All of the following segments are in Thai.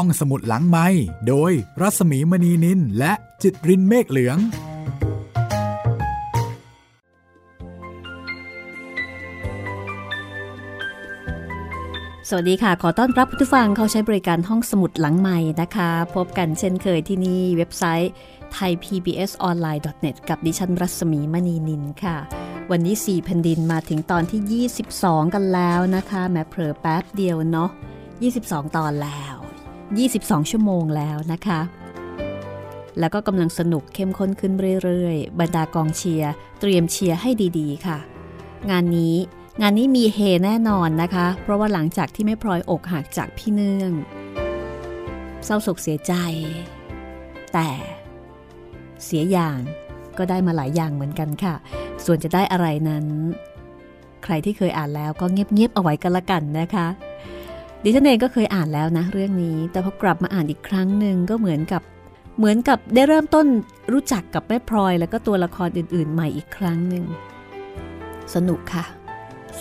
ห้องสมุดหลังไม้โดยรัสมีมณีนินและจิตรินเมฆเหลือง สวัสดีค่ะ ขอต้อนรับผู้ฟังเขาใช้บริการห้องสมุดหลังใหม่นะคะ พบกันเช่นเคยที่นี่เว็บไซต์ thaipbsonline.net กับดิฉันรัศมีมณีนินค่ะ วันนี้ 4 แผ่นดินมาถึงตอนที่ 22 กันแล้วนะคะ แม้เผลอแป๊บเดียวเนาะ22 ตอนแล้ว 22 ชั่วโมงแล้วนะคะ แล้วก็กำลังสนุกเข้มข้นขึ้นเรื่อยๆ บรรดากองเชียร์เตรียมเชียร์ให้ดีๆ ค่ะ งานนี้งานนี้มีเฮแน่นอนนะคะ เพราะว่าหลังจากที่ไม่พลอยอกหักจากพี่เนื่อง เศร้าโศกเสียใจ แต่เสียอย่างก็ได้มาหลายอย่างเหมือนกันค่ะ ส่วนจะได้อะไรนั้น ใครที่เคยอ่านแล้วก็เงียบๆเอาไว้กันละกันนะคะ ดิฉันเองก็เคยอ่านแล้วนะเรื่องนี้ แต่พอกลับมาอ่านอีกครั้งหนึ่งก็เหมือนกับเหมือนกับได้เริ่มต้นรู้จักกับแม่พลอย แล้วก็ตัวละครอื่น ๆ ใหม่อีกครั้งหนึ่งสนุกค่ะ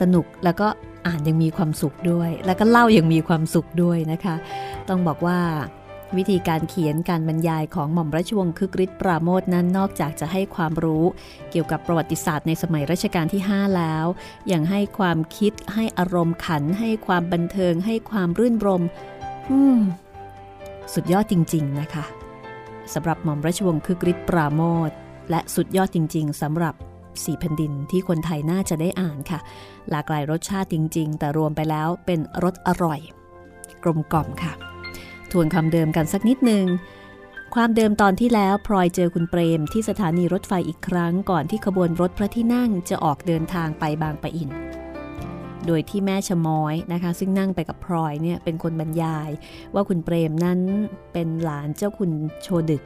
สนุกแล้วก็อ่านยังมีความสุขด้วย แล้วก็เล่ายังมีความสุขด้วยนะคะ ต้องบอกว่า วิธีการเขียนการบรรยายของหม่อมราชวงศ์คึกฤทธิ์ปราโมทนั้นนอกจากจะให้ความรู้เกี่ยวกับประวัติศาสตร์ในสมัยรัชกาลที่ 5 แล้ว ยังให้ความคิดให้อารมณ์ขัน ให้ความบันเทิง ให้ความรื่นรมมสุดยอดจริง ๆ นะคะสำหรับหม่อมราชวงศ์คึกฤทธิ์ปราโมทและสุดยอดจริง ๆสำหรับสี่แผ่นดินที่คนไทยน่าจะได้อ่านค่ะ หลากหลายรสชาติจริง ๆ แต่รวมไปแล้วเป็นรสอร่อย กลมกล่อมค่ะ ทวนคำเดิมกันสักนิดหนึ่งความเดิมตอนที่แล้วพลอยเจอคุณเปรมที่สถานีรถไฟอีกครั้งก่อนที่ขบวนรถพระที่นั่งจะออกเดินทางไปบางปะอิน โดยที่แม่ชมอยนะคะ ซึ่งนั่งไปกับพลอยเนี่ยเป็นคนบรรยายว่าคุณเปรมนั้นเป็นหลานเจ้าคุณโชดึก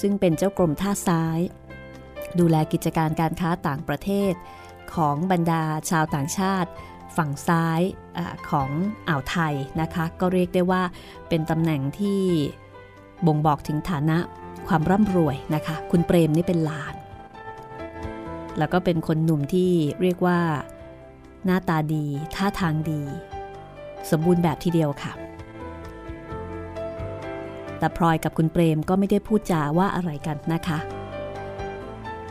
ซึ่งเป็นเจ้ากรมท่าซ้าย ดูแลกิจการการค้าต่างประเทศ ของบรรดาชาวต่างชาติ ฝั่งซ้ายอของอ่าวไทยนะคะ ก็เรียกได้ว่าเป็นตำแหน่งที่บ่งบอกถึงฐานะความร่ำรวยนะคะ คุณเปรมนี่เป็นหลาน แล้วก็เป็นคนหนุ่มที่เรียกว่า หน้าตาดี ท่าทางดี สมบูรณ์แบบทีเดียวค่ะ แต่พลอยกับคุณเปรมก็ไม่ได้พูดจาว่าอะไรกันนะคะ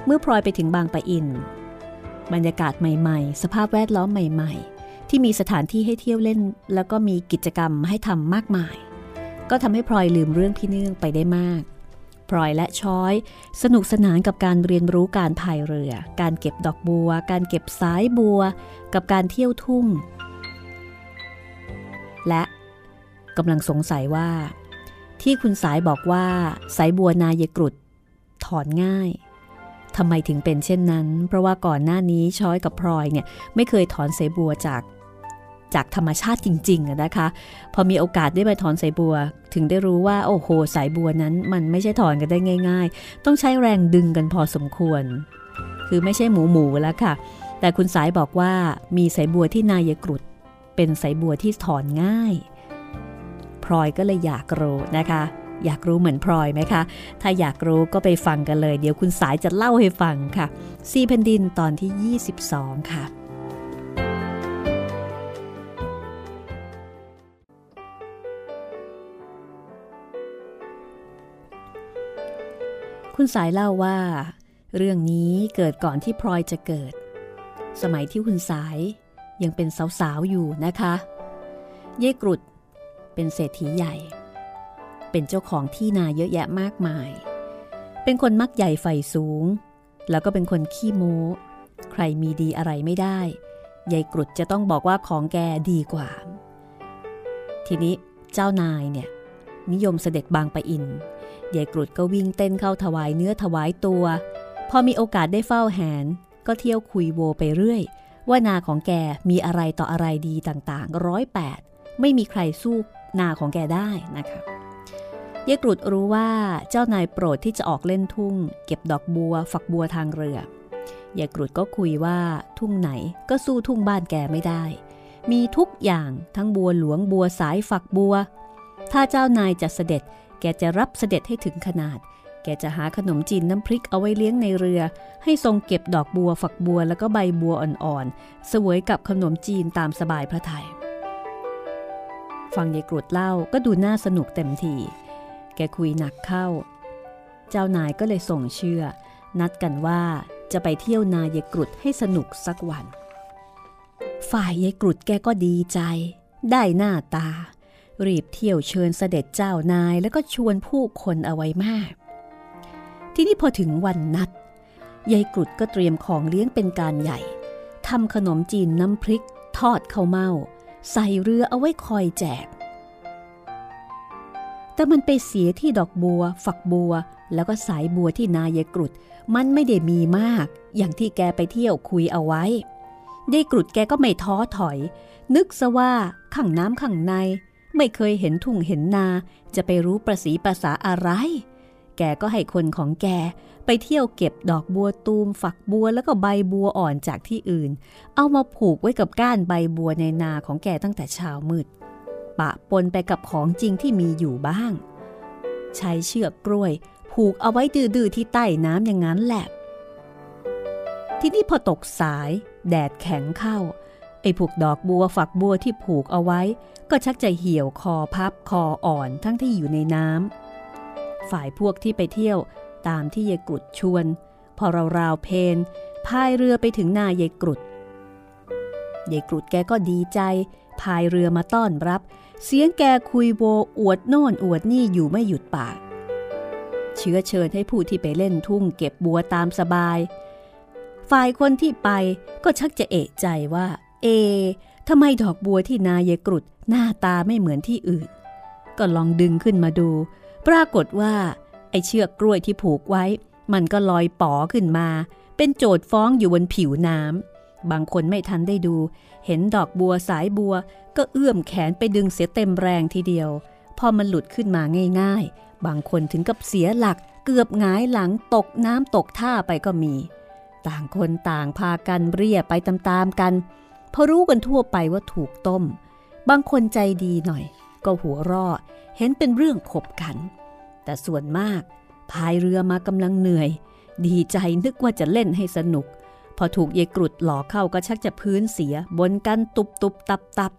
เมื่อพลอยไปถึงบางปะอินบรรยากาศใหม่ ๆ สภาพแวดล้อมใหม่ ๆ ที่มีสถานที่ให้เที่ยวเล่น แล้วก็มีกิจกรรมให้ทำมากมาย ก็ทำให้พลอยลืมเรื่องพี่เนื่องไปได้มากพลอยและช้อย สนุกสนานกับการเรียนรู้การพายเรือ การเก็บดอกบัว การเก็บสายบัว กับการเที่ยวทุ่ง และกำลังสงสัยว่า ที่คุณสายบอกว่าสายบัวนายกรุดถอนง่ายทำไมถึงเป็นเช่นนั้น เพราะว่าก่อนหน้านี้ช้อยกับพลอยเนี่ยไม่เคยถอนสายบัวจาก จากธรรมชาติจริงๆนะคะ พอมีโอกาสได้ไปถอนสายบัว ถึงได้รู้ว่าโอ้โหสายบัวนั้นมันไม่ใช่ถอนกันได้ง่าย ๆ ต้องใช้แรงดึงกันพอสมควร คือไม่ใช่หมูหมูแล้วค่ะ แต่คุณสายบอกว่ามีสายบัวที่นายกรุดเป็นสายบัวที่ถอนง่าย พลอยก็เลยอยากรู้นะคะ อยากรู้เหมือนพลอยไหมคะ ถ้าอยากรู้ก็ไปฟังกันเลย เดี๋ยวคุณสายจะเล่าให้ฟังค่ะซีแผ่นดินตอนที่ 22 ค่ะ คุณสายเล่าว่า เรื่องนี้เกิดก่อนที่พลอยจะเกิด สมัยที่คุณสายยังเป็นสาวๆอยู่นะคะเย่กรุดเป็นเศรษฐีใหญ่ เป็นเจ้าของที่นาเยอะแยะมากมาย เป็นคนมักใหญ่ไฟสูง แล้วก็เป็นคนขี้โม้ใครมีดีอะไรไม่ได้ยายกรุดจะต้องบอกว่าของแกดีกว่า ทีนี้เจ้านายเนี่ยนิยมเสด็จบางปะอิน ยายกรุดก็วิ่งเต้นเข้าถวายเนื้อถวายตัว พอมีโอกาสได้เฝ้าแหน ก็เที่ยวคุยโวไปเรื่อย ว่านาของแกมีอะไรต่ออะไรดีต่างๆร้อยแปดไม่มีใครสู้นาของแกได้นะคะยายกรุดรู้ว่าเจ้านายโปรดที่จะออกเล่นทุ่ง เก็บดอกบัว ฝักบัวทางเรือยายกรุดก็คุยว่าทุ่งไหนก็สู้ทุ่งบ้านแกไม่ได้ มีทุกอย่างทั้งบัวหลวงบัวสายฝักบัว ถ้าเจ้านายจะเสด็จ แกจะรับเสด็จให้ถึงขนาด แกจะหาขนมจีนน้ำพริกเอาไว้เลี้ยงในเรือ ให้ทรงเก็บดอกบัวฝักบัวแล้วก็ใบบัวอ่อนๆ เสวยกับขนมจีนตามสบายพระทัยฟังยายกรุดเล่าก็ดูน่าสนุกเต็มที แกคุยหนักเข้า เจ้านายก็เลยส่งเชื่อ นัดกันว่าจะไปเที่ยวนายายกรุดให้สนุกสักวัน ฝ่ายยายกรุดแกก็ดีใจ ได้หน้าตา รีบเที่ยวเชิญเสด็จเจ้านายแล้วก็ชวนผู้คนเอาไว้มาก ที่นี่พอถึงวันนัดยายกรุดก็เตรียมของเลี้ยงเป็นการใหญ่ทำขนมจีนน้ำพริก ทอดข้าวเมาใส่เรือเอาไว้คอยแจก แต่มันไปเสียที่ดอกบัว ฝักบัว แล้วก็สายบัวที่นายกรุด มันไม่ได้มีมาก อย่างที่แกไปเที่ยวคุยเอาไว้ยายกรุดแกก็ไม่ท้อถอย นึกซะว่าข้างน้ำข้างใน ไม่เคยเห็นทุ่งเห็นนาจะไปรู้ประสีภาษาอะไร แกก็ให้คนของแกไปเที่ยวเก็บดอกบัวตูม ฝักบัวแล้วก็ใบบัวอ่อนจากที่อื่น เอามาผูกไว้กับก้านใบบัวในนาของแกตั้งแต่เช้ามืด ปะปนไปกับของจริงที่มีอยู่บ้าง ใช้เชือกกล้วย ผูกเอาไว้ดื้อๆที่ใต้น้ำอย่างนั้นแหละ ที่นี่พอตกสาย แดดแข็งเข้า ไอ้ผูกดอกบัวฝักบัวที่ผูกเอาไว้ ก็ชักจะเหี่ยวคอพับคออ่อนทั้งที่อยู่ในน้ำฝ่ายพวกที่ไปเที่ยวตามที่ยายกรุดชวน พอเราราวเพนพายเรือไปถึงนายายกรุดยายกรุดแกก็ดีใจ พายเรือมาต้อนรับ เสียงแกคุยโวอวดโน่นอวดนี่อยู่ไม่หยุดปาก เชื้อเชิญให้ผู้ที่ไปเล่นทุ่งเก็บบัวตามสบาย ฝ่ายคนที่ไปก็ชักจะเอะใจว่า เอทำไมดอกบัวที่นายกรุดหน้าตาไม่เหมือนที่อื่น ก็ลองดึงขึ้นมาดู ปรากฏว่าไอเชือกกล้วยที่ผูกไว้ มันก็ลอยป๋อขึ้นมา เป็นโจดฟ้องอยู่บนผิวน้ำบางคนไม่ทันได้ดู เห็นดอกบัวสายบัว ก็เอื้อมแขนไปดึงเสียเต็มแรงทีเดียว พอมันหลุดขึ้นมาง่าย ๆ บางคนถึงกับเสียหลัก เกือบหงายหลังตกน้ำตกท่าไปก็มี ต่างคนต่างพากันเรียไปตามๆกัน พอรู้กันทั่วไปว่าถูกต้ม บางคนใจดีหน่อย ก็หัวรอเห็นเป็นเรื่องขบขัน แต่ส่วนมากพายเรือมากำลังเหนื่อย ดีใจนึกว่าจะเล่นให้สนุก พอถูกยายกรุดหลอกเข้าก็ชักจะพื้นเสียบนกันตุบตุบตับตับ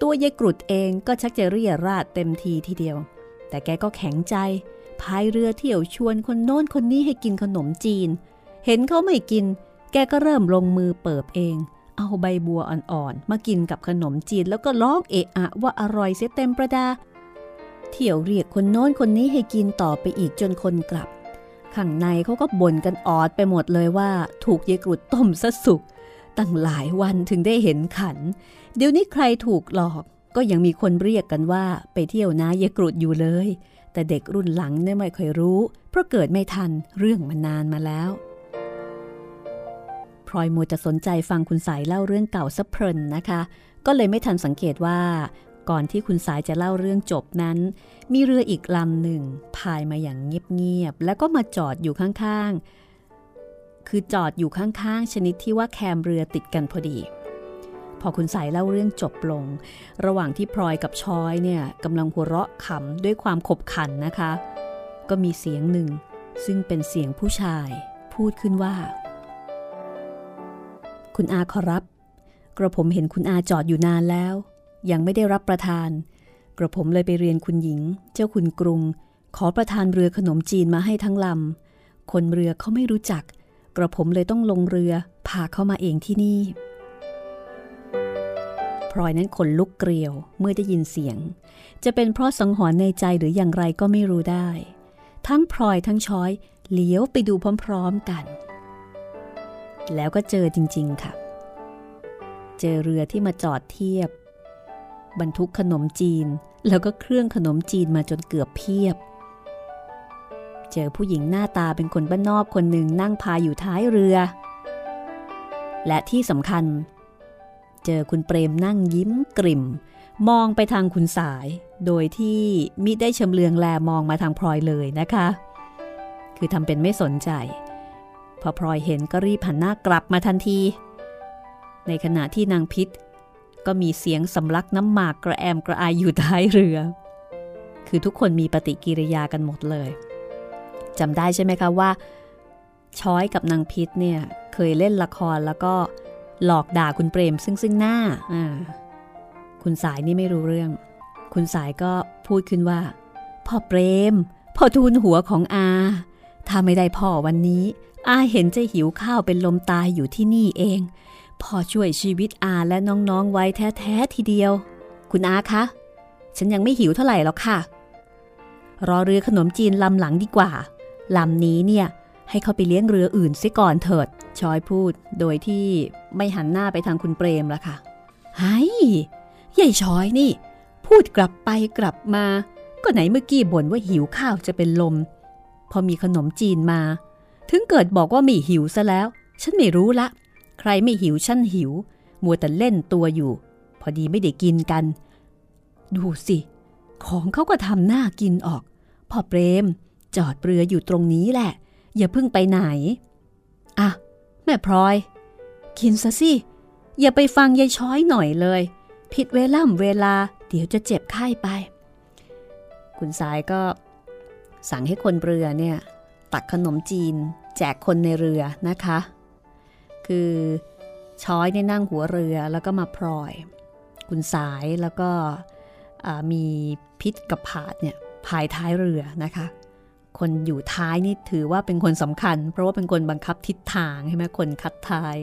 ตัวยายกรุดเองก็ชักจะเรียราดเต็มทีทีเดียว แต่แกก็แข็งใจพายเรือเที่ยวชวนคนโน้นคนนี้ให้กินขนมจีน เห็นเขาไม่กิน แกก็เริ่มลงมือเปิบเอง เอาใบบัวอ่อนๆ มากินกับขนมจีนแล้วก็ร้องเอะอะว่าอร่อยเสียเต็มประดา เที่ยวเรียกคนโน้นคนนี้ให้กินต่อไปอีกจนคนกลับ ข้างในเขาก็บ่นกันออดไปหมดเลยว่า ถูกยายกรุดต้มซะสุก ตั้งหลายวันถึงได้เห็นขัน เดี๋ยวนี้ใครถูกหลอกก็ยังมีคนเรียกกันว่าไปเที่ยวนะยายกรุดอยู่เลย แต่เด็กรุ่นหลังเนี่ยไม่ค่อยรู้ เพราะเกิดไม่ทันเรื่องมานานมาแล้ว พลอยมัวจะสนใจฟังคุณสายเล่าเรื่องเก่าซะเพลินนะคะ ก็เลยไม่ทันสังเกตว่า ก่อนที่คุณสายจะเล่าเรื่องจบนั้น มีเรืออีกลำหนึ่งพายมาอย่างเงียบๆแล้วก็มาจอดอยู่ข้างๆ คือจอดอยู่ข้างๆ ชนิดที่ว่าแคมเรือติดกันพอดี พอคุณสายเล่าเรื่องจบลง ระหว่างที่พลอยกับชอยเนี่ยกำลังหัวเราะขำด้วยความขบขันนะคะ ก็มีเสียงหนึ่งซึ่งเป็นเสียงผู้ชาย พูดขึ้นว่า คุณอาขอรับ กระผมเห็นคุณอาจอดอยู่นานแล้ว ยังไม่ได้รับประทาน กระผมเลยไปเรียนคุณหญิง เจ้าคุณกรุง ขอประทานเรือขนมจีนมาให้ทั้งลำ คนเรือเขาไม่รู้จัก กระผมเลยต้องลงเรือพาเข้ามาเองที่นี่พลอยนั้นขนลุกเกลียวเมื่อได้ยินเสียง จะเป็นเพราะสังหรณ์ในใจหรืออย่างไรก็ไม่รู้ได้ ทั้งพลอยทั้งช้อยเลี้ยวไปดูพร้อม ๆกัน แล้วก็เจอจริง ๆ ค่ะ เจอเรือที่มาจอดเทียบ บรรทุกขนมจีน แล้วก็เครื่องขนมจีนมาจนเกือบเพียบ เจอผู้หญิงหน้าตาเป็นคนบ้านนอกคนหนึ่งนั่งพายอยู่ท้ายเรือ และที่สำคัญ เจอคุณเปรมนั่งยิ้มกริ่ม มองไปทางคุณสาย โดยที่มิได้ชำเลืองแลมองมาทางพลอยเลยนะคะ คือทำเป็นไม่สนใจ พอพลอยเห็นก็รีบหันหน้ากลับมาทันที ในขณะที่นางพิษ ก็มีเสียงสำลักน้ำหมากกระแอมกระอายอยู่ท้ายเรือ คือทุกคนมีปฏิกิริยากันหมดเลยจำได้ใช่ไหมคะว่า ช้อยกับนางพิษเนี่ยเคยเล่นละครแล้วก็หลอกด่าคุณเปรมซึ่งซึ่งหน้า คุณสายนี่ไม่รู้เรื่อง คุณสายก็พูดขึ้นว่า พ่อเปรม พ่อทูลหัวของอา ถ้าไม่ได้พ่อวันนี้ อาเห็นจะหิวข้าวเป็นลมตายอยู่ที่นี่เองพ่อช่วยชีวิตอาและน้องๆไว้แท้ๆทีเดียว คุณอาคะ ฉันยังไม่หิวเท่าไหร่หรอกค่ะ รอเรือขนมจีนลำหลังดีกว่า ลำนี้เนี่ย ให้เขาไปเลี้ยงเรืออื่นซิก่อนเถิด ชอยพูด โดยที่ไม่หันหน้าไปทางคุณเปรมละค่ะไฮ้ยายชอยนี่ พูดกลับไปกลับมา ก็ไหนเมื่อกี้บ่นว่าหิวข้าวจะเป็นลม พอมีขนมจีนมา ถึงเกิดบอกว่าไม่หิวซะแล้ว ฉันไม่รู้ละ ใครไม่หิวฉันหิว มัวแต่เล่นตัวอยู่ พอดีไม่ได้กินกัน ดูสิ ของเขาก็ทำหน้ากินออก พ่อเปรม จอดเรืออยู่ตรงนี้แหละ อย่าเพิ่งไปไหน อะ แม่พลอย กินซะสิ อย่าไปฟังยายช้อยหน่อยเลย ผิดเวล่ำเวลา เดี๋ยวจะเจ็บไข้ไป คุณสายก็สั่งให้คนเรือเนี่ย ตักขนมจีน แจกคนในเรือนะคะ คือช้อยเนี่ยนั่งหัวเรือแล้วก็มาพลอย คุณสายแล้วก็มีพิษกับผาดเนี่ยภายท้ายเรือนะคะ คนอยู่ท้ายนี่ถือว่าเป็นคนสำคัญ เพราะว่าเป็นคนบังคับทิศทางใช่ไหมคนคัดท้าย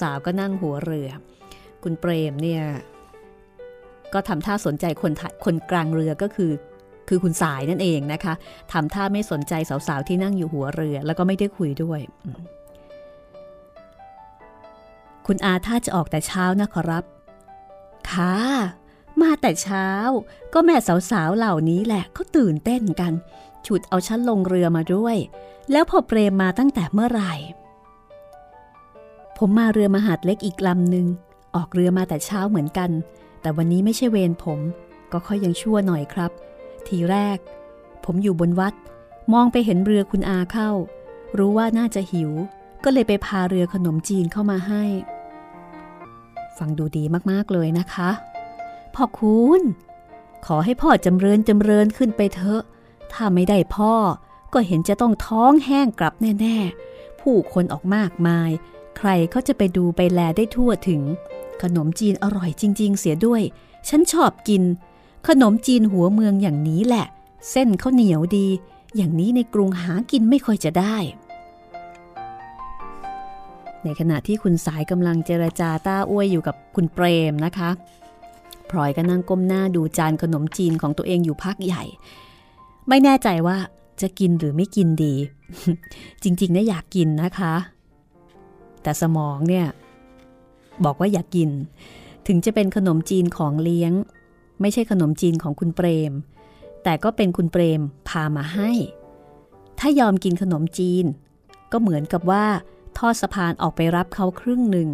สาวๆก็นั่งหัวเรือ คุณเปรมเนี่ยก็ทำท่าสนใจคนคนกลางเรือก็คือ คือคุณสายนั่นเองนะคะทำท่าไม่สนใจสาวๆที่นั่งอยู่หัวเรือ แล้วก็ไม่ได้คุยด้วย คุณอาถ้าจะออกแต่เช้านะขอรับ ค่ะ มาแต่เช้า ก็แม่สาวๆเหล่านี้แหละเขาตื่นเต้นกัน ฉุดเอาฉันลงเรือมาด้วย แล้วพอเปรมมาตั้งแต่เมื่อไหร่ ผมมาเรือมหาดเล็กอีกลำหนึ่งออกเรือมาแต่เช้าเหมือนกัน แต่วันนี้ไม่ใช่เวรผม ก็ค่อยยังชั่วหน่อยครับ ทีแรก ผมอยู่บนวัด มองไปเห็นเรือคุณอาเข้า รู้ว่าน่าจะหิว ก็เลยไปพาเรือขนมจีนเข้ามาให้ ฟังดูดีมากๆเลยนะคะ พ่อคุณ ขอให้พ่อจำเริญจำเริญขึ้นไปเถอะ ถ้าไม่ได้พ่อ ก็เห็นจะต้องท้องแห้งกลับแน่ ๆ ผู้คนออกมากมาย ใครเขาจะไปดูไปแลได้ทั่วถึง ขนมจีนอร่อยจริง ๆ เสียด้วย ฉันชอบกิน ขนมจีนหัวเมืองอย่างนี้แหละ เส้นเขาเหนียวดี อย่างนี้ในกรุงหากินไม่ค่อยจะได้ ในขณะที่คุณสายกำลังเจรจาต้าอ้วยอยู่กับคุณเปรมนะคะพลอยก็นั่งก้มหน้าดูจานขนมจีนของตัวเองอยู่พักใหญ่ ไม่แน่ใจว่าจะกินหรือไม่กินดี จริงๆนะอยากกินนะคะ แต่สมองเนี่ย บอกว่าอยากกิน ถึงจะเป็นขนมจีนของเลี้ยง ไม่ใช่ขนมจีนของคุณเปรม แต่ก็เป็นคุณเปรมพามาให้ ถ้ายอมกินขนมจีน ก็เหมือนกับว่าทอดสะพานออกไปรับเขาครึ่งหนึ่ง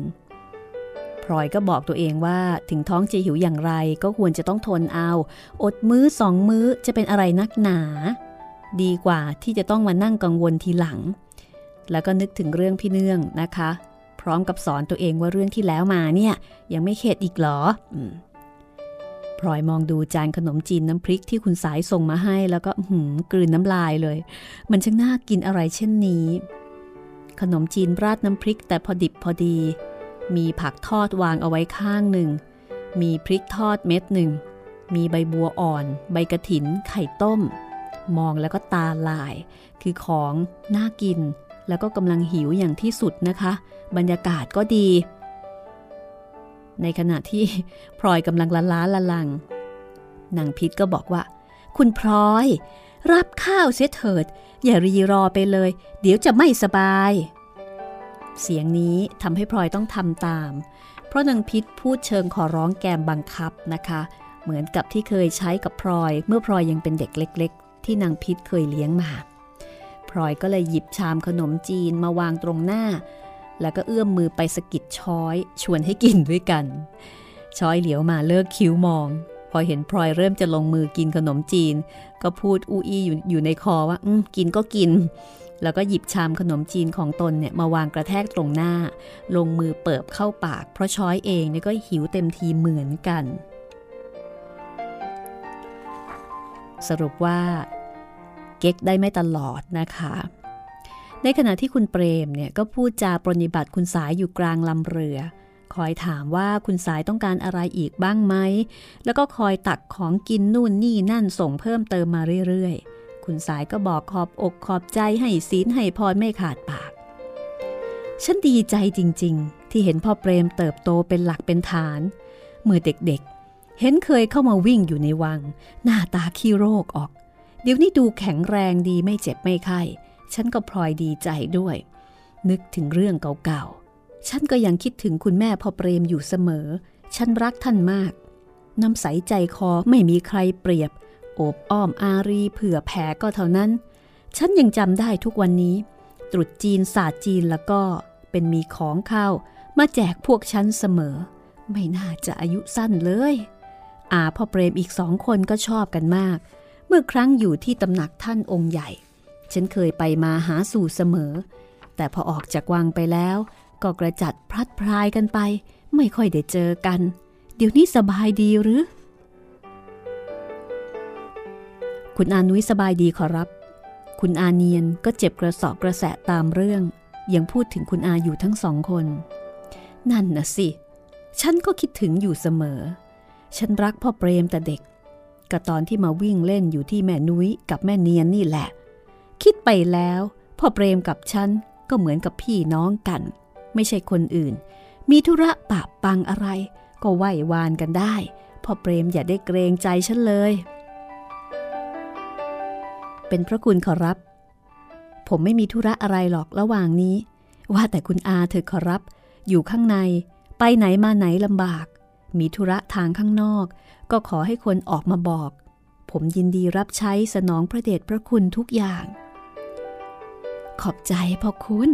พลอยก็บอกตัวเองว่าถึงท้องจะหิวอย่างไรก็ควรจะต้องทนเอา อดมื้อสองมื้อจะเป็นอะไรนักหนา ดีกว่าที่จะต้องมานั่งกังวลทีหลัง แล้วก็นึกถึงเรื่องพี่เนื่องนะคะ พร้อมกับสอนตัวเองว่าเรื่องที่แล้วมาเนี่ยยังไม่เข็ดอีกหรอ พลอยมองดูจานขนมจีนน้ำพริกที่คุณสายส่งมาให้ แล้วก็หืมกลืนน้ำลายเลย มันช่างน่ากินอะไรเช่นนี้ ขนมจีนราดน้ำพริกแต่พอดิบพอดี มีผักทอดวางเอาไว้ข้างหนึ่ง มีพริกทอดเม็ดหนึ่ง มีใบบัวอ่อน ใบกระถิน ไข่ต้ม มองแล้วก็ตาลาย คือของน่ากิน แล้วก็กำลังหิวอย่างที่สุดนะคะ บรรยากาศก็ดี ในขณะที่พลอยกำลังละล้าละลัง นางพิษก็บอกว่า คุณพลอย รับข้าวเสียเถิด อย่ารีรอไปเลย เดี๋ยวจะไม่สบาย เสียงนี้ทำให้พลอยต้องทำตาม เพราะนางพิษพูดเชิงขอร้องแกมบังคับนะคะ เหมือนกับที่เคยใช้กับพลอย เมื่อพลอยยังเป็นเด็กเล็ก ๆ ที่นางพิษเคยเลี้ยงมาพลอยก็เลยหยิบชามขนมจีนมาวางตรงหน้า แล้วก็เอื้อมมือไปสกิดช้อยชวนให้กินด้วยกัน ช้อยเหลียวมาเลิกคิ้วมอง พอเห็นพลอยเริ่มจะลงมือกินขนมจีน ก็พูดอูอีอยู่อยู่ในคอว่าอืกินก็กิน แล้วก็หยิบชามขนมจีนของตนเนี่ยมาวางกระแทกตรงหน้า ลงมือเปิบเข้าปาก เพราะช้อยเองเนี่ยก็หิวเต็มทีเหมือนกัน สรุปว่า เก๊กได้ไม่ตลอดนะคะ ในขณะที่คุณเปรมเนี่ยก็พูดจาปรนิบัติคุณสายอยู่กลางลำเรือ คอยถามว่าคุณสายต้องการอะไรอีกบ้างไหม แล้วก็คอยตักของกินนู่นนี่นั่นส่งเพิ่มเติมมาเรื่อยๆ คุณสายก็บอกขอบอกขอบใจให้ศีลให้พรไม่ขาดปาก ฉันดีใจจริงๆ ที่เห็นพ่อเปรมเติบโตเป็นหลักเป็นฐาน เมื่อเด็กๆ เห็นเคยเข้ามาวิ่งอยู่ในวัง หน้าตาขี้โรคออก เดี๋ยวนี้ดูแข็งแรงดีไม่เจ็บไม่ไข้ ฉันก็พลอยดีใจด้วย นึกถึงเรื่องเก่าๆ ฉันก็ยังคิดถึงคุณแม่พ่อเปรมอยู่เสมอ ฉันรักท่านมาก น้ำใสใจคอไม่มีใครเปรียบ โอบอ้อมอารีเผื่อแผ่ก็เท่านั้น ฉันยังจำได้ทุกวันนี้ ตรุษจีนศาสตร์จีนแล้วก็เป็นมีของข้าวมาแจกพวกฉันเสมอ ไม่น่าจะอายุสั้นเลย อาพ่อเปรมอีกสองคนก็ชอบกันมาก เมื่อครั้งอยู่ที่ตำหนักท่านองค์ใหญ่ ฉันเคยไปมาหาสู่เสมอ แต่พอออกจากวังไปแล้ว ก็กระจัดพลัดพรายกันไป ไม่ค่อยได้เจอกัน เดี๋ยวนี้สบายดีหรือ คุณอานุ้ยสบายดีขอรับ คุณอาเนียนก็เจ็บกระสอบกระแสะตามเรื่อง ยังพูดถึงคุณอาอยู่ทั้งสองคน นั่นนะสิ ฉันก็คิดถึงอยู่เสมอ ฉันรักพ่อเปรมแต่เด็กก็ตอนที่มาวิ่งเล่นอยู่ที่แม่นุ้ยกับแม่เนียนนี่แหละ คิดไปแล้วพ่อเปรมกับฉันก็เหมือนกับพี่น้องกัน ไม่ใช่คนอื่น มีธุระปะปังอะไร ก็ไหว้วานกันได้พ่อเปรมอย่าได้เกรงใจฉันเลย เป็นพระคุณขอรับ ผมไม่มีธุระอะไรหรอกระหว่างนี้ ว่าแต่คุณอาเธอขอรับ อยู่ข้างใน ไปไหนมาไหนลำบาก มีธุระทางข้างนอก ก็ขอให้คนออกมาบอก ผมยินดีรับใช้สนองพระเดชพระคุณทุกอย่าง ขอบใจพ่อคุณ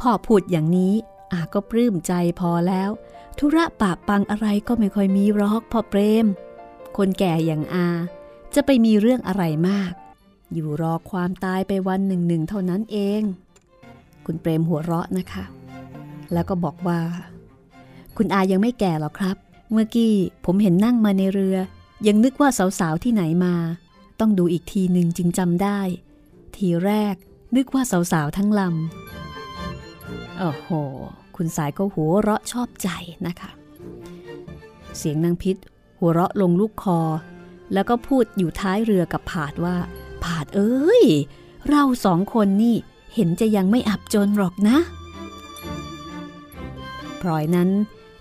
พ่อพูดอย่างนี้อาก็ปลื้มใจพอแล้ว ธุระปะปังอะไรก็ไม่ค่อยมีรอกพ่อเปรม คนแก่อย่างอา จะไปมีเรื่องอะไรมาก อยู่รอความตายไปวันหนึ่งหนึ่งเท่านั้นเอง คุณเปรมหัวเราะนะคะ แล้วก็บอกว่า คุณอายังไม่แก่หรอกครับ เมื่อกี้ผมเห็นนั่งมาในเรือ ยังนึกว่าสาวๆที่ไหนมา ต้องดูอีกทีหนึ่งจึงจำได้ ทีแรก นึกว่าสาวๆทั้งลำโอ้โห คุณสายก็หัวเราะชอบใจนะคะ เสียงนางพิษ หัวเราะลงลูกคอ แล้วก็พูดอยู่ท้ายเรือกับผาดว่า ผาดเอ้ย เราสองคนนี่เห็นจะยังไม่อับจนหรอกนะพลอยนั้น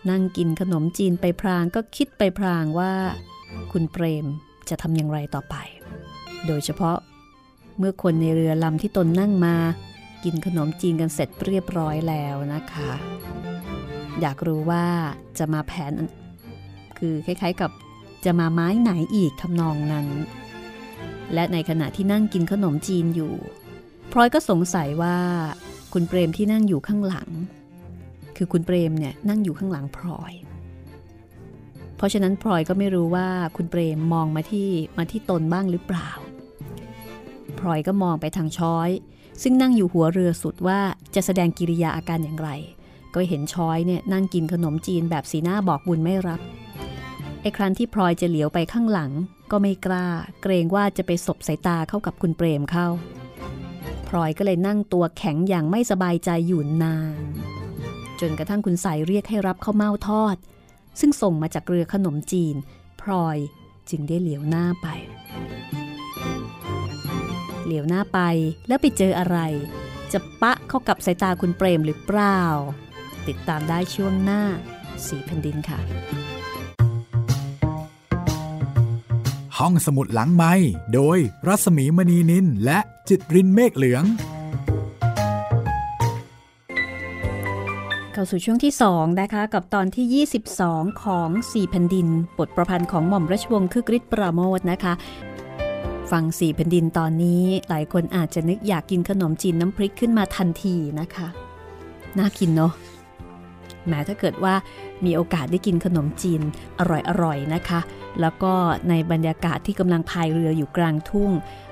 นั่งกินขนมจีนไปพรางก็คิดไปพรางว่า คุณเปรมจะทำอย่างไรต่อไป โดยเฉพาะ เมื่อคนในเรือลำที่ตนนั่งมา กินขนมจีนกันเสร็จเรียบร้อยแล้วนะคะ อยากรู้ว่าจะมาแผน คือคล้ายๆกับจะมาไม้ไหนอีกทำนองนั้น และในขณะที่นั่งกินขนมจีนอยู่พลอยก็สงสัยว่าคุณเปรมที่นั่งอยู่ข้างหลัง คือคุณเปรมเนี่ยนั่งอยู่ข้างหลังพลอย เพราะฉะนั้นพลอยก็ไม่รู้ว่าคุณเปรมมองมาที่มาที่ตนบ้างหรือเปล่า ลอยก็มองไปทางช้อย ซึ่งนั่งอยู่หัวเรือสุดว่าจะแสดงกิริยาอาการอย่างไร ก็เห็นช้อยเนี่ยนั่งกินขนมจีนแบบสีหน้าบอกบุญไม่รับไอ้ครั้นที่พลอยจะเหลียวไปข้างหลัง ก็ไม่กล้า เกรงว่าจะไปสบสายตาเข้ากับคุณเปรมเข้าพลอยก็เลยนั่งตัวแข็งอย่างไม่สบายใจอยู่นาน จนกระทั่งคุณสายเรียกให้รับข้าวเม่าทอด ซึ่งส่งมาจากเรือขนมจีน พลอยจึงได้เหลียวหน้าไป เหลียวหน้าไปแล้วไปเจออะไร จะปะเข้ากับสายตาคุณเปรมหรือเปล่า ติดตามได้ช่วงหน้าสีแผ่นดินค่ะ ห้องสมุดหลังไม้โดยรัสมีมณีนินและจิตรินเมฆเหลือง เข้าสู่ช่วงที่ 2 นะคะ กับตอนที่ 22 ของ4แผ่นดิน บทประพันธ์ของหม่อมราชวงศ์คึกฤทธิ์ปราโมทนะคะ ฟังสี่แผ่นดินตอนนี้หลายคนอาจจะนึกอยากกินขนมจีนน้ำพริกขึ้นมาทันทีนะคะ น่ากินเนาะแม้ถ้าเกิดว่ามีโอกาสได้กินขนมจีนอร่อยๆนะคะ แล้วก็ในบรรยากาศที่กำลังพายเรืออยู่กลางทุ่ง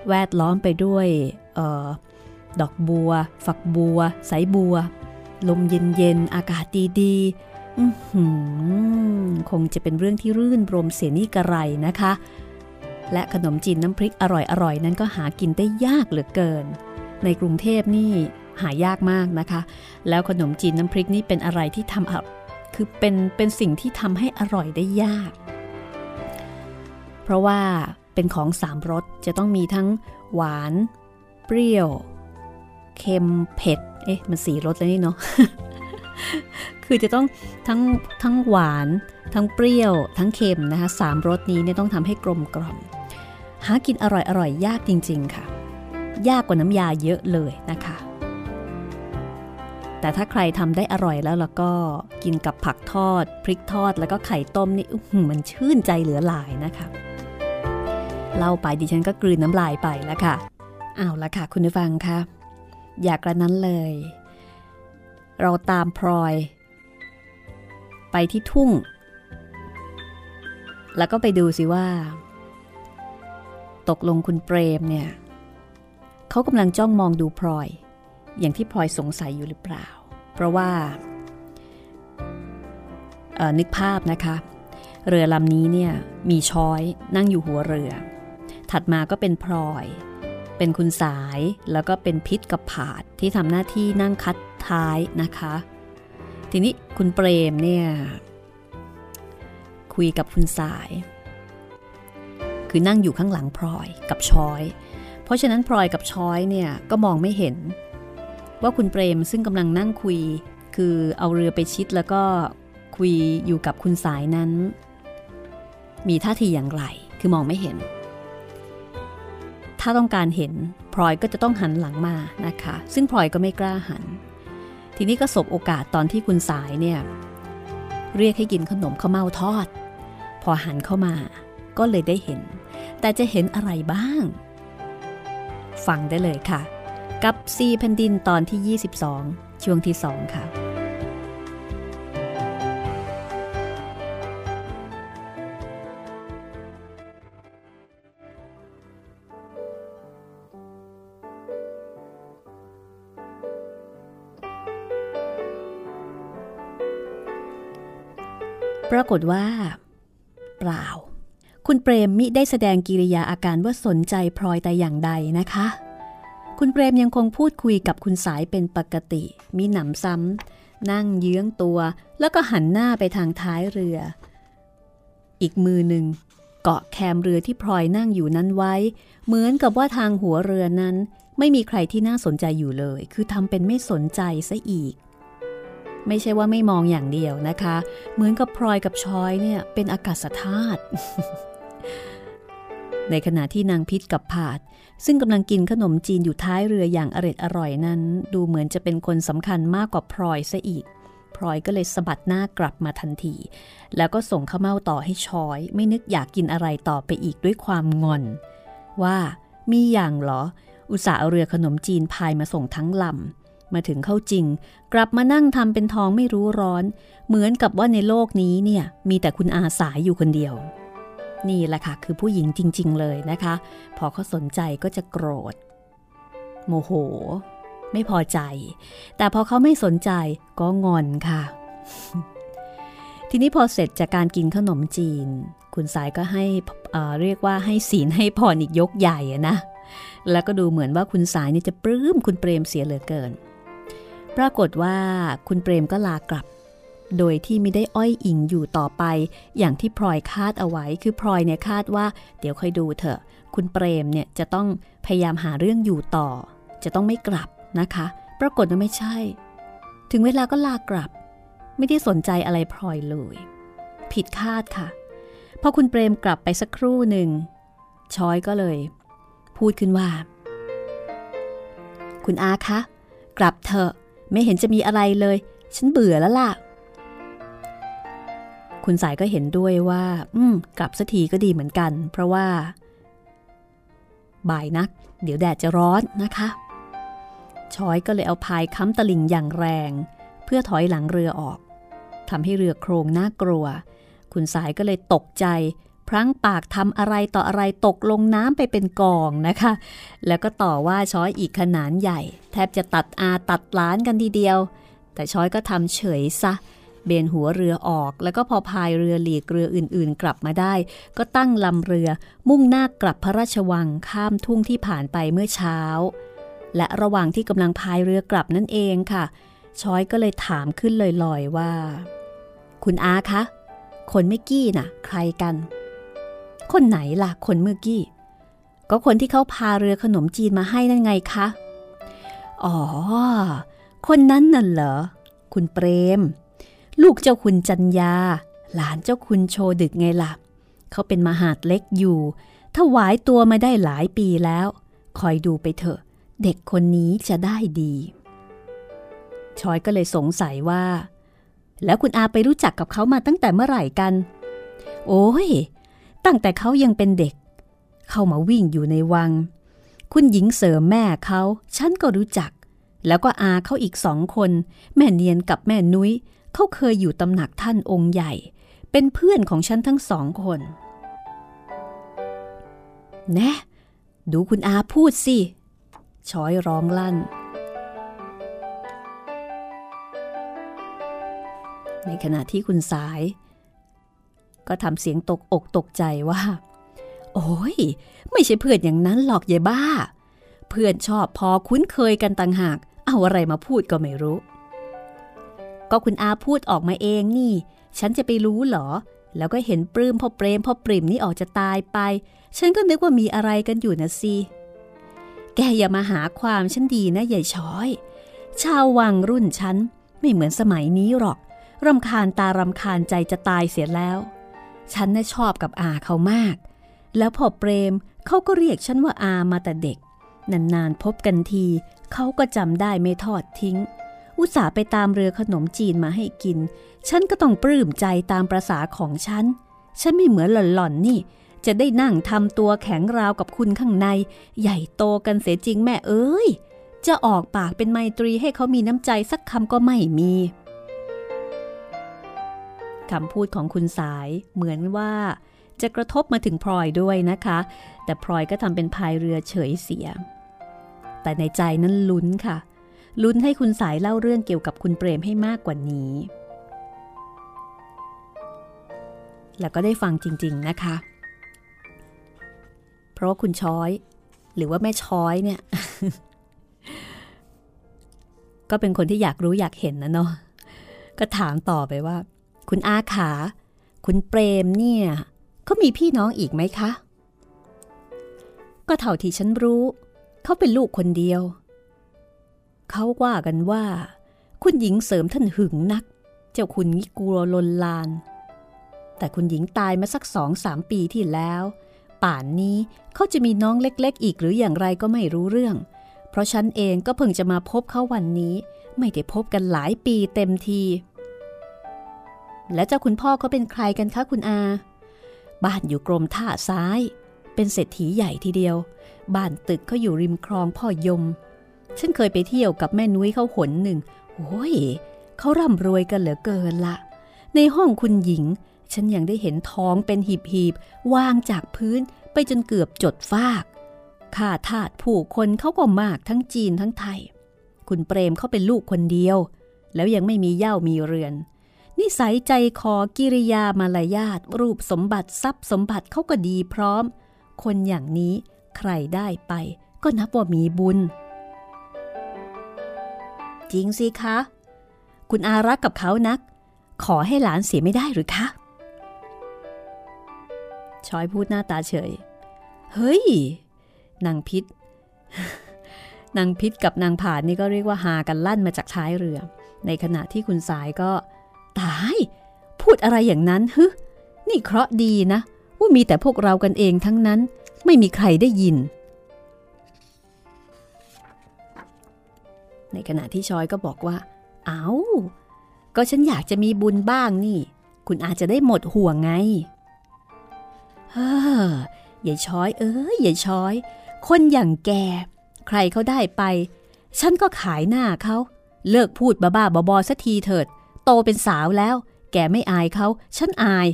แวดล้อมไปด้วยออดอกบัว ฝักบัว สายบัว ลมเย็นๆ อากาศดีๆคงจะเป็นเรื่องที่รื่นรมเสียนี่กระไรนะคะ และขนมจีนน้ำพริกอร่อยๆ นั้นก็หากินได้ยากเหลือเกิน ในกรุงเทพนี่หายากมากนะคะ แล้วขนมจีนน้ำพริกนี่เป็นอะไรที่ทำคือเป็นเป็นสิ่งที่ทำให้อร่อยได้ยาก เพราะว่าเป็นของสามรสจะต้องมีทั้งหวาน เปรี้ยว เค็ม เผ็ด เอ๊ะ มันสี่รสแล้วนี่เนาะ คือจะต้องทั้งทั้งหวาน ทั้งเปรี้ยว ทั้งเค็มนะคะสามรสนี้เนี่ยต้องทำให้กลมกล่อม หากินอร่อยอร่อยยากจริง ๆ ค่ะ ยากกว่าน้ำยาเยอะเลยนะคะ แต่ถ้าใครทำได้อร่อยแล้วแล้วก็กินกับผักทอด พริกทอดแล้วก็ไข่ต้มนี่มันชื่นใจเหลือหลายนะคะเล่าไปดิฉันก็กลืนน้ำลายไปแล้วค่ะเอาละค่ะ คุณผู้ฟังคะอยากกระนั้นเลย เราตามพลอย ไปที่ทุ่ง แล้วก็ไปดูสิว่า ตกลงคุณเปรมเนี่ยเขากำลังจ้องมองดูพลอย อย่างที่พลอยสงสัยอยู่หรือเปล่า เพราะว่านึกภาพนะคะ เรือลำนี้เนี่ยมีช้อยนั่งอยู่หัวเรือ ถัดมาก็เป็นพลอย เป็นคุณสายแล้วก็เป็นพิษกับผาดที่ทำหน้าที่นั่งคัดท้ายนะคะ ทีนี้คุณเปรมเนี่ยคุยกับคุณสาย คือนั่งอยู่ข้างหลังพลอยกับชอย เพราะฉะนั้นพลอยกับชอยเนี่ยก็มองไม่เห็น ว่าคุณเปรมซึ่งกำลังนั่งคุย คือเอาเรือไปชิดแล้วก็คุยอยู่กับคุณสายนั้น มีท่าทีอย่างไรคือมองไม่เห็น ถ้าต้องการเห็นพลอยก็จะต้องหันหลังมานะคะ ซึ่งพลอยก็ไม่กล้าหัน ทีนี้ก็สบโอกาสตอนที่คุณสายเนี่ยเรียกให้กินขนมข้าวเม่าทอด พอหันเข้ามาก็เลยได้เห็น แต่จะเห็นอะไรบ้าง ฟังได้เลยค่ะ กับซีแผ่นดินตอนที่ 22 ช่วงที่ 2 ค่ะปรากฏว่า เปล่า คุณเปรมมิได้แสดงกิริยาอาการว่าสนใจพลอยแต่อย่างใดนะคะ คุณเปรมยังคงพูดคุยกับคุณสายเป็นปกติ มีหนำซ้ำนั่งเยื้องตัว แล้วก็หันหน้าไปทางท้ายเรือ อีกมือหนึ่งเกาะแคมเรือที่พลอยนั่งอยู่นั้นไว้ เหมือนกับว่าทางหัวเรือนั้น ไม่มีใครที่น่าสนใจอยู่เลย คือทำเป็นไม่สนใจซะอีก ไม่ใช่ว่าไม่มองอย่างเดียวนะคะ เหมือนกับพลอยกับชอยเนี่ยเป็นอากาศธาตุ ในขณะที่นางพิษกับผาด ซึ่งกำลังกินขนมจีนอยู่ท้ายเรืออย่างอร็ดอร่อยนั้น ดูเหมือนจะเป็นคนสำคัญมากกว่าพลอยซะอีก พลอยก็เลยสะบัดหน้ากลับมาทันที แล้วก็ส่งข้าวเม่าต่อให้ชอย ไม่นึกอยากกินอะไรต่อไปอีกด้วยความงอน ว่ามีอย่างเหรอ อุตส่าห์เอาเรือขนมจีนพายมาส่งทั้งลำมาถึงเข้าจริง กลับมานั่งทำเป็นทองไม่รู้ร้อน เหมือนกับว่าในโลกนี้เนี่ยมีแต่คุณอาสายอยู่คนเดียว นี่แหละค่ะ คือผู้หญิงจริง ๆ เลยนะคะ พอเขาสนใจก็จะโกรธ โมโห ไม่พอใจ แต่พอเขาไม่สนใจก็งอนค่ะ ทีนี้พอเสร็จจากการกินขนมจีน คุณสายก็ให้เรียกว่าให้ศีลให้พรอีกยกใหญ่นะแล้วก็ดูเหมือนว่าคุณสายนี่จะปลื้มคุณเปรมเสียเหลือเกิน ปรากฏว่าคุณเปรมก็ลากลับ โดยที่ไม่ได้อ้อยอิงอยู่ต่อไป อย่างที่พลอยคาดเอาไว้ คือพลอยเนี่ยคาดว่า เดี๋ยวค่อยดูเถอะ คุณเปรมเนี่ยจะต้องพยายามหาเรื่องอยู่ต่อ จะต้องไม่กลับนะคะ ปรากฏว่าไม่ใช่ ถึงเวลาก็ลากลับ ไม่ได้สนใจอะไรพลอยเลย ผิดคาดค่ะ พอคุณเปรมกลับไปสักครู่หนึ่ง ช้อยก็เลย พูดขึ้นว่า คุณอาคะ กลับเถอะ ไม่เห็นจะมีอะไรเลย ฉันเบื่อแล้วล่ะ คุณสายก็เห็นด้วยว่า อืม กลับสักทีก็ดีเหมือนกัน เพราะว่า บ่ายนัก เดี๋ยวแดดจะร้อนนะคะช้อยก็เลยเอาพายค้ำตลิ่งอย่างแรง เพื่อถอยหลังเรือออกทำให้เรือโครงน่ากลัว คุณสายก็เลยตกใจ พลั้งปากทำอะไรต่ออะไรตกลงน้ำไปเป็นกองนะคะ แล้วก็ต่อว่าช้อยอีกขนาดใหญ่ แทบจะตัดอาตัดล้านกันทีเดียว แต่ช้อยก็ทำเฉยซะ เบนหัวเรือออก แล้วก็พอพายเรือหลีกเรืออื่นๆ กลับมาได้ ก็ตั้งลำเรือมุ่งหน้ากลับพระราชวังข้ามทุ่งที่ผ่านไปเมื่อเช้า และระหว่างที่กำลังพายเรือกลับนั่นเองค่ะ ช้อยก็เลยถามขึ้นลอยๆว่า คุณอาคะ คนเมื่อกี้น่ะ ใครกัน คนไหนล่ะ คนเมื่อกี้ ก็คนที่เขาพาเรือขนมจีนมาให้นั่นไงคะ อ๋อ คนนั้นน่ะเหรอ คุณเปรม ลูกเจ้าคุณจันยา หลานเจ้าคุณโชดึกไงล่ะ เขาเป็นมหาดเล็กอยู่ ถวายตัวมาได้หลายปีแล้ว คอยดูไปเถอะ เด็กคนนี้จะได้ดี ชอยก็เลยสงสัยว่า แล้วคุณอาไปรู้จักกับเขามาตั้งแต่เมื่อไหร่กัน โอ้ย ตั้งแต่เขายังเป็นเด็ก เข้ามาวิ่งอยู่ในวัง คุณหญิงเสริมแม่เขาฉันก็รู้จักแล้วก็อาเขาอีกสองคน แม่เนียนกับแม่นุย้ย เขาเคยอยู่ตำหนักท่านองค์ใหญ่ เป็นเพื่อนของฉันทั้งสองคน แนะ ดูคุณอาพูดสิช้อยร้องลั่น ในขณะที่คุณสาย ก็ทำเสียงตกอกตกใจว่า โอ้ย ไม่ใช่เพื่อนอย่างนั้นหรอกยายบ้า เพื่อนชอบพอคุ้นเคยกันต่างหาก เอาอะไรมาพูดก็ไม่รู้ ก็คุณอาพูดออกมาเองนี่ ฉันจะไปรู้เหรอ แล้วก็เห็นปลื้มพ่อเปรมพ่อปริมนี่ออกจะตายไป ฉันก็นึกว่ามีอะไรกันอยู่นะสิแกอย่ามาหาความฉันดีนะยายช้อย ชาววังรุ่นฉันไม่เหมือนสมัยนี้หรอกรำคาญตารำคาญใจจะตายเสียแล้ว ฉันน่ะชอบกับอาเขามาก แล้วพอเปรมเขาก็เรียกฉันว่าอามาแต่เด็ก นานๆพบกันที เขาก็จำได้ไม่ทอดทิ้ง อุตส่าห์ไปตามเรือขนมจีนมาให้กิน ฉันก็ต้องปลื้มใจตามประษาของฉัน ฉันไม่เหมือนหล่อนๆนี่ จะได้นั่งทำตัวแข็งราวกับคุณข้างใน ใหญ่โตกันเสียจริงแม่เอ้ย จะออกปากเป็นไมตรีให้เขามีน้ำใจสักคำก็ไม่มีคำพูดของคุณสายเหมือนว่าจะกระทบมาถึงพลอยด้วยนะคะ แต่พลอยก็ทำเป็นพายเรือเฉยเสีย แต่ในใจนั้นลุ้นค่ะ ลุ้นให้คุณสายเล่าเรื่องเกี่ยวกับคุณเปรมให้มากกว่านี้ แล้วก็ได้ฟังจริง ๆนะคะ เพราะว่าคุณช้อย หรือว่าแม่ช้อยเนี่ย ก็เป็นคนที่อยากรู้อยากเห็นนะเนาะก็ถามต่อไปว่า คุณอาขา คุณเปรมเนี่ยเขามีพี่น้องอีกไหมคะ ก็เท่าที่ฉันรู้ เขาเป็นลูกคนเดียว เขาว่ากันว่า คุณหญิงเสริมท่านหึงนัก เจ้าคุณงิกลัวลนลาน แต่คุณหญิงตายมาสักสองสามปีที่แล้ว ป่านนี้เขาจะมีน้องเล็กๆ อีกหรืออย่างไรก็ไม่รู้เรื่อง เพราะฉันเองก็เพิ่งจะมาพบเขาวันนี้ ไม่ได้พบกันหลายปีเต็มที และเจ้าคุณพ่อเขาเป็นใครกันคะคุณอา บ้านอยู่กรมท่าซ้าย เป็นเศรษฐีใหญ่ทีเดียว บ้านตึกเขาอยู่ริมคลองพ่อยม ฉันเคยไปเที่ยวกับแม่นุ้ยเขาหนหนึ่งโอ้ยเขาร่ำรวยกันเหลือเกินละ ในห้องคุณหญิง ฉันยังได้เห็นท้องเป็นหีบหีบวางจากพื้นไปจนเกือบจดฟากข้าทาสผู้คนเขาก็มากทั้งจีนทั้งไทย คุณเปรมเขาเป็นลูกคนเดียว แล้วยังไม่มีเย่ามีเรือน นิสัยใจคอกิริยามารยาทรูปสมบัติทรัพย์สมบัติเขาก็ดีพร้อม คนอย่างนี้ใครได้ไปก็นับว่ามีบุญ จริงสิคะ คุณอารักกับเขานัก ขอให้หลานเสียไม่ได้หรือคะชอยพูดหน้าตาเฉย เฮ้ย นางพิษ นางพิษกับนางผานนี่ก็เรียกว่าหากันลั่นมาจากท้ายเรือ ในขณะที่คุณสายก็ ตาย พูดอะไรอย่างนั้นฮึนี่เคราะดีนะ ว่ามีแต่พวกเรากันเองทั้งนั้น ไม่มีใครได้ยิน ในขณะที่ชอยก็บอกว่า เอา้า ก็ฉันอยากจะมีบุญบ้างนี่ คุณอาจจะได้หมดห่วงไง เฮ้อยายช้อย เอ้ยยายช้อย คนอย่างแก ใครเขาได้ไป ฉันก็ขายหน้าเขา เลิกพูดบ้าๆบอๆสักทีเถิด โตเป็นสาวแล้ว แกไม่อายเขา ฉันอาย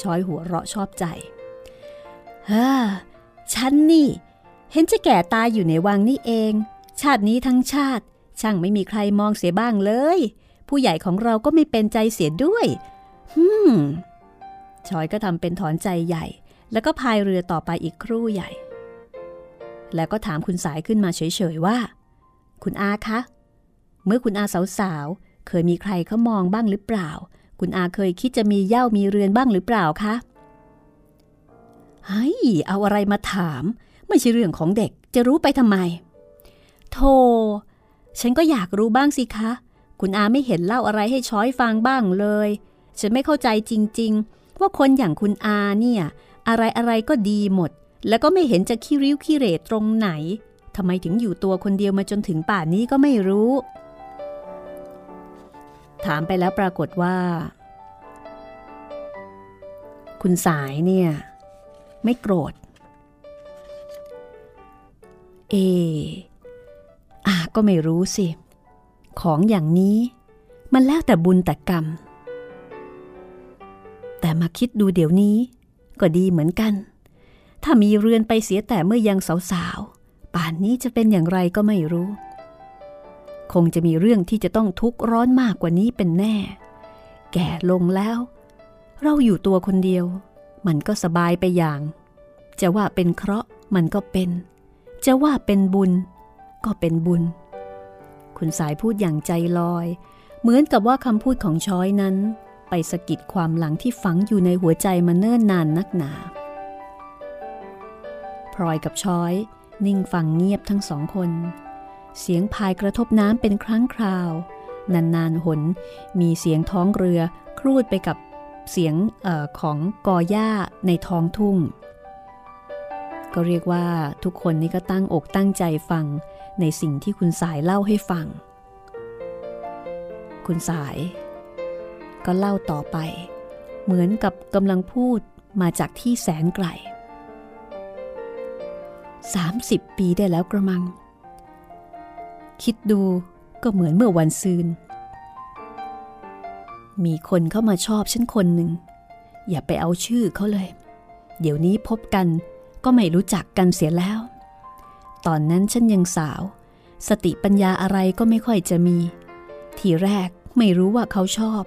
ช้อยหัวเราะชอบใจ เฮ้อฉันนี่ เห็นจะแก่ตายอยู่ในวังนี่เอง ชาตินี้ทั้งชาติ ช่างไม่มีใครมองเสียบ้างเลย ผู้ใหญ่ของเราก็ไม่เป็นใจเสียด้วยฮึมชอยก็ทำเป็นถอนใจใหญ่ แล้วก็พายเรือต่อไปอีกครู่ใหญ่ แล้วก็ถามคุณสายขึ้นมาเฉยๆว่า คุณอาคะ เมื่อคุณอาสาวๆ เคยมีใครเขามองบ้างหรือเปล่า คุณอาเคยคิดจะมีเย่ามีเรือนบ้างหรือเปล่าคะเฮ้ยเอาอะไรมาถาม ไม่ใช่เรื่องของเด็กจะรู้ไปทำไม โธ่ฉันก็อยากรู้บ้างสิคะ คุณอาไม่เห็นเล่าอะไรให้ช้อยฟังบ้างเลย ฉันไม่เข้าใจจริง ๆ ว่าคนอย่างคุณอาเนี่ย อะไรอะไรก็ดีหมด แล้วก็ไม่เห็นจะขี้ริ้วขี้เรตรงไหนทำไมถึงอยู่ตัวคนเดียวมาจนถึงป่านนี้ก็ไม่รู้ ถามไปแล้วปรากฏว่า คุณสายเนี่ย ไม่โกรธ เอ อาก็ไม่รู้สิ ของอย่างนี้ มันแล้วแต่บุญแต่กรรม แต่มาคิดดูเดี๋ยวนี้ ก็ดีเหมือนกัน ถ้ามีเรือนไปเสียแต่เมื่อยังสาวๆ ป่านนี้จะเป็นอย่างไรก็ไม่รู้ คงจะมีเรื่องที่จะต้องทุกข์ร้อนมากกว่านี้เป็นแน่ แก่ลงแล้ว เราอยู่ตัวคนเดียว มันก็สบายไปอย่าง จะว่าเป็นเคราะห์มันก็เป็น จะว่าเป็นบุญ ก็เป็นบุญ คุณสายพูดอย่างใจลอย เหมือนกับว่าคำพูดของช้อยนั้น ไปสะกิดความหลังที่ฝังอยู่ในหัวใจมาเนิ่นนานนักหนาพลอยกับช้อย นิ่งฟังเงียบทั้งสองคน เสียงพายกระทบน้ำเป็นครั้งคราวนานๆหน มีเสียงท้องเรือครูดไปกับเสียงออของกอหญ้าในท้องทุ่ง ก็เรียกว่าทุกคนนี่ก็ตั้งอกตั้งใจฟัง ในสิ่งที่คุณสายเล่าให้ฟัง คุณสาย ก็เล่าต่อไป เหมือนกับกำลังพูดมาจากที่แสนไกล 30 ปีได้แล้วกระมัง คิดดูก็เหมือนเมื่อวันซืน มีคนเข้ามาชอบฉันคนหนึ่ง อย่าไปเอาชื่อเขาเลย เดี๋ยวนี้พบกันก็ไม่รู้จักกันเสียแล้ว ตอนนั้นฉันยังสาว สติปัญญาอะไรก็ไม่ค่อยจะมี ทีแรกไม่รู้ว่าเขาชอบ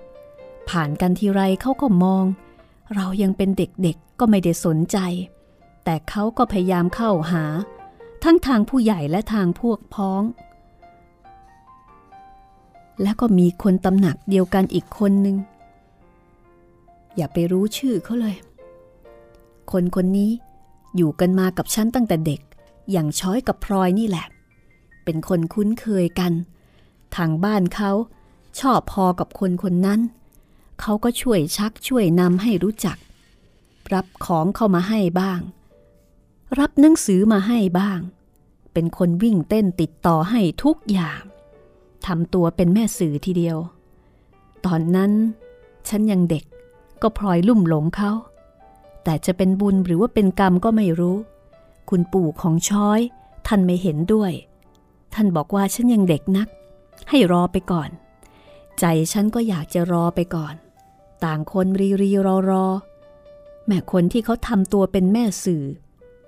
ผ่านกันทีไรเขาก็มอง เรายังเป็นเด็กๆก็ไม่ได้สนใจ แต่เขาก็พยายามเข้าหา ทั้งทางผู้ใหญ่และทางพวกพ้อง แล้วก็มีคนตำหนักเดียวกันอีกคนหนึ่งอย่าไปรู้ชื่อเขาเลย คนคนนี้อยู่กันมากับฉันตั้งแต่เด็ก อย่างช้อยกับพลอยนี่แหละ เป็นคนคุ้นเคยกัน ทางบ้านเขาชอบพอกับคนคนนั้น เขาก็ช่วยชักช่วยนำให้รู้จัก รับของเข้ามาให้บ้าง รับหนังสือมาให้บ้าง เป็นคนวิ่งเต้นติดต่อให้ทุกอย่างทำตัวเป็นแม่สื่อทีเดียว ตอนนั้นฉันยังเด็กก็พลอยลุ่มหลงเขา แต่จะเป็นบุญหรือว่าเป็นกรรมก็ไม่รู้ คุณปู่ของช้อย ท่านไม่เห็นด้วย ท่านบอกว่าฉันยังเด็กนัก ให้รอไปก่อน ใจฉันก็อยากจะรอไปก่อน ต่างคนรีรีรอรอแม่คนที่เขาทำตัวเป็นแม่สื่อ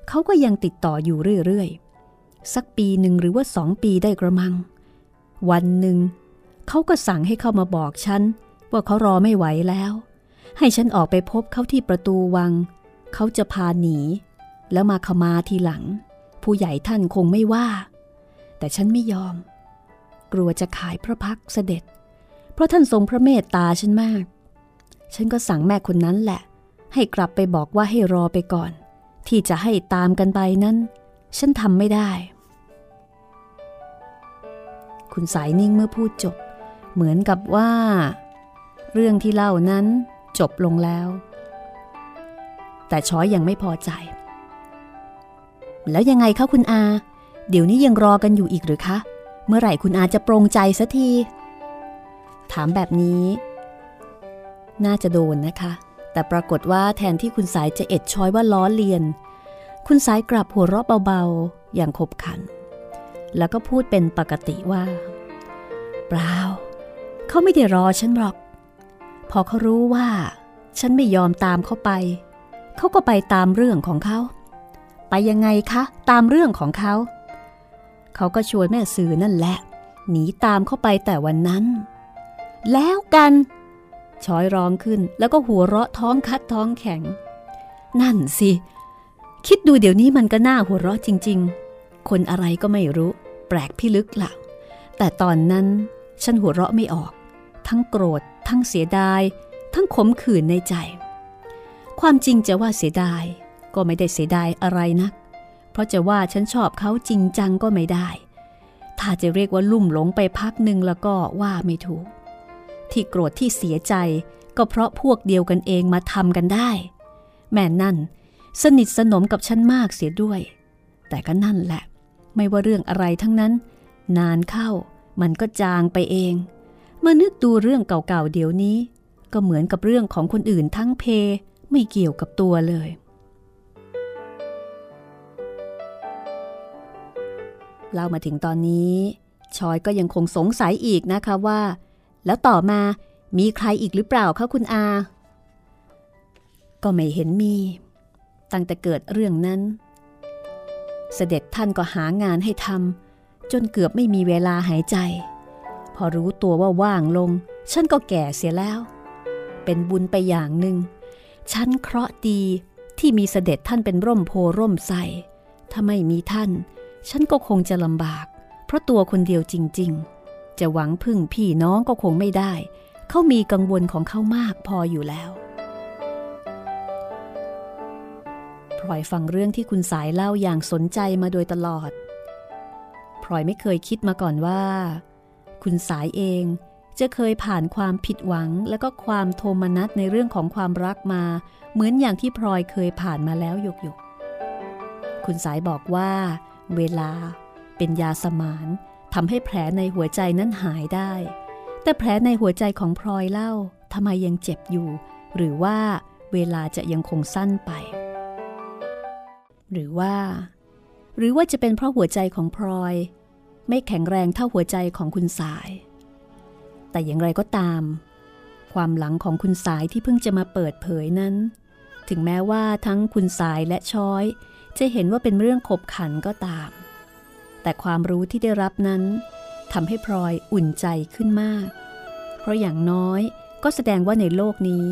เขาก็ยังติดต่ออยู่เรื่อยๆ สักปีหนึ่งหรือว่าสองปีได้กระมัง วันหนึ่งเขาก็สั่งให้เข้ามาบอกฉัน ว่าเขารอไม่ไหวแล้ว ให้ฉันออกไปพบเขาที่ประตูวัง เขาจะพาหนี แล้วมาขมาทีหลัง ผู้ใหญ่ท่านคงไม่ว่า แต่ฉันไม่ยอม กลัวจะขายพระพักเสด็จ เพราะท่านทรงพระเมตตาฉันมาก ฉันก็สั่งแม่คนนั้นแหละ ให้กลับไปบอกว่าให้รอไปก่อน ที่จะให้ตามกันไปนั้น ฉันทำไม่ได้ คุณสายนิ่งเมื่อพูดจบ เหมือนกับว่า เรื่องที่เล่านั้นจบลงแล้ว แต่ช้อยยังไม่พอใจ แล้วยังไงคะคุณอา เดี๋ยวนี้ยังรอกันอยู่อีกหรือคะ เมื่อไหร่คุณอาจะปรงใจสักที ถามแบบนี้ น่าจะโดนนะคะ แต่ปรากฏว่าแทนที่คุณสายจะเอ็ดช้อยว่าล้อเลียน คุณสายกลับหัวเราะเบาๆ อย่างขบขัน แล้วก็พูดเป็นปกติว่า เปล่า เขาไม่ได้รอฉันหรอก พอเขารู้ว่า ฉันไม่ยอมตามเขาไป เขาก็ไปตามเรื่องของเขา ไปยังไงคะ ตามเรื่องของเขา เขาก็ชวนแม่สื่อนั่นแหละ หนีตามเข้าไปแต่วันนั้น แล้วกันช้อยร้องขึ้นแล้วก็หัวเราะท้องคัดท้องแข็ง นั่นสิ คิดดูเดี๋ยวนี้มันก็น่าหัวเราะจริง ๆ คนอะไรก็ไม่รู้ แปลกพิลึกละ่ะ แต่ตอนนั้นฉันหัวเราะไม่ออก ทั้งโกรธ ทั้งเสียดาย ทั้งขมขื่นในใจ ความจริงจะว่าเสียดาย ก็ไม่ได้เสียดายอะไรนัก เพราะจะว่าฉันชอบเขาจริงจังก็ไม่ได้ ถ้าจะเรียกว่าลุ่มหลงไปพักหนึ่งแล้วก็ว่าไม่ถูก ที่โกรธที่เสียใจก็เพราะพวกเดียวกันเองมาทำกันได้ แม่นั่น สนิทสนมกับฉันมากเสียด้วย แต่ก็นั่นแหละ ไม่ว่าเรื่องอะไรทั้งนั้น นานเข้ามันก็จางไปเองมานึกดูเรื่องเก่าๆเดี๋ยวนี้ ก็เหมือนกับเรื่องของคนอื่นทั้งเพ ไม่เกี่ยวกับตัวเลย เล่ามาถึงตอนนี้ ชอยก็ยังคงสงสัยอีกนะคะว่า แล้วต่อมามีใครอีกหรือเปล่าคะคุณอา ก็ไม่เห็นมี ตั้งแต่เกิดเรื่องนั้น เสด็จท่านก็หางานให้ทำจนเกือบไม่มีเวลาหายใจ พอรู้ตัวว่าว่างลง ฉันก็แก่เสียแล้ว เป็นบุญไปอย่างหนึ่ง ฉันเคราะห์ดีที่มีเสด็จท่านเป็นร่มโพร่มใสถ้าไม่มีท่าน ฉันก็คงจะลำบาก เพราะตัวคนเดียวจริง ๆ จะหวังพึ่งพี่น้องก็คงไม่ได้ เขามีกังวลของเขามากพออยู่แล้วพลอยฟังเรื่องที่คุณสายเล่าอย่างสนใจมาโดยตลอดพลอยไม่เคยคิดมาก่อนว่า คุณสายเองจะเคยผ่านความผิดหวังและก็ความโทมนัสในเรื่องของความรักมา เหมือนอย่างที่พลอยเคยผ่านมาแล้วหยกหยกคุณสายบอกว่า เวลา เป็นยาสมานทำให้แผลในหัวใจนั้นหายได้ แต่แผลในหัวใจของพลอยเล่าทำไมยังเจ็บอยู่ หรือว่าเวลาจะยังคงสั้นไป หรือว่า หรือว่าจะเป็นเพราะหัวใจของพลอย ไม่แข็งแรงเท่าหัวใจของคุณสาย แต่อย่างไรก็ตาม ความหลังของคุณสายที่เพิ่งจะมาเปิดเผยนั้น ถึงแม้ว่าทั้งคุณสายและช้อย จะเห็นว่าเป็นเรื่องขบขันก็ตาม แต่ความรู้ที่ได้รับนั้นทำให้พลอยอุ่นใจขึ้นมาก เพราะอย่างน้อยก็แสดงว่าในโลกนี้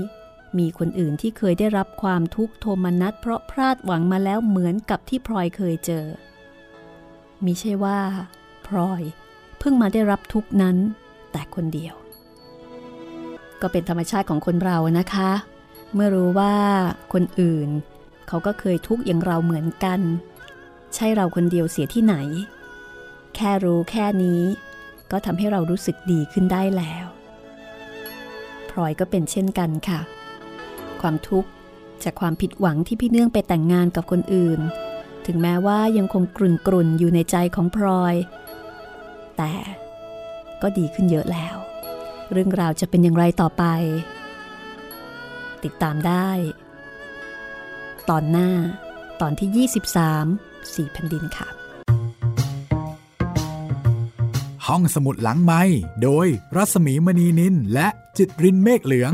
มีคนอื่นที่เคยได้รับความทุกข์โทมนัสเพราะพลาดหวังมาแล้วเหมือนกับที่พลอยเคยเจอ มิใช่ว่า พลอยเพิ่งมาได้รับทุกนั้น แต่คนเดียว ก็เป็นธรรมชาติของคนเรานะคะ เมื่อรู้ว่าคนอื่น เขาก็เคยทุกข์อย่างเราเหมือนกัน ใช่เราคนเดียวเสียที่ไหน แค่รู้แค่นี้ ก็ทำให้เรารู้สึกดีขึ้นได้แล้วพลอยก็เป็นเช่นกันค่ะ ความทุกข์จากความผิดหวังที่พี่เนื่องไปแต่งงานกับคนอื่น ถึงแม้ว่ายังคงกลุ่นกลุ่นอยู่ในใจของพลอย แต่ก็ดีขึ้นเยอะแล้ว เรื่องราวจะเป็นอย่างไรต่อไป ติดตามได้ ตอนหน้า ตอนที่ 23สี่แผ่นดินค่ะ ห้องสมุดหลังไม้โดยรัสมีมณีนินและจิตรินเมฆเหลือง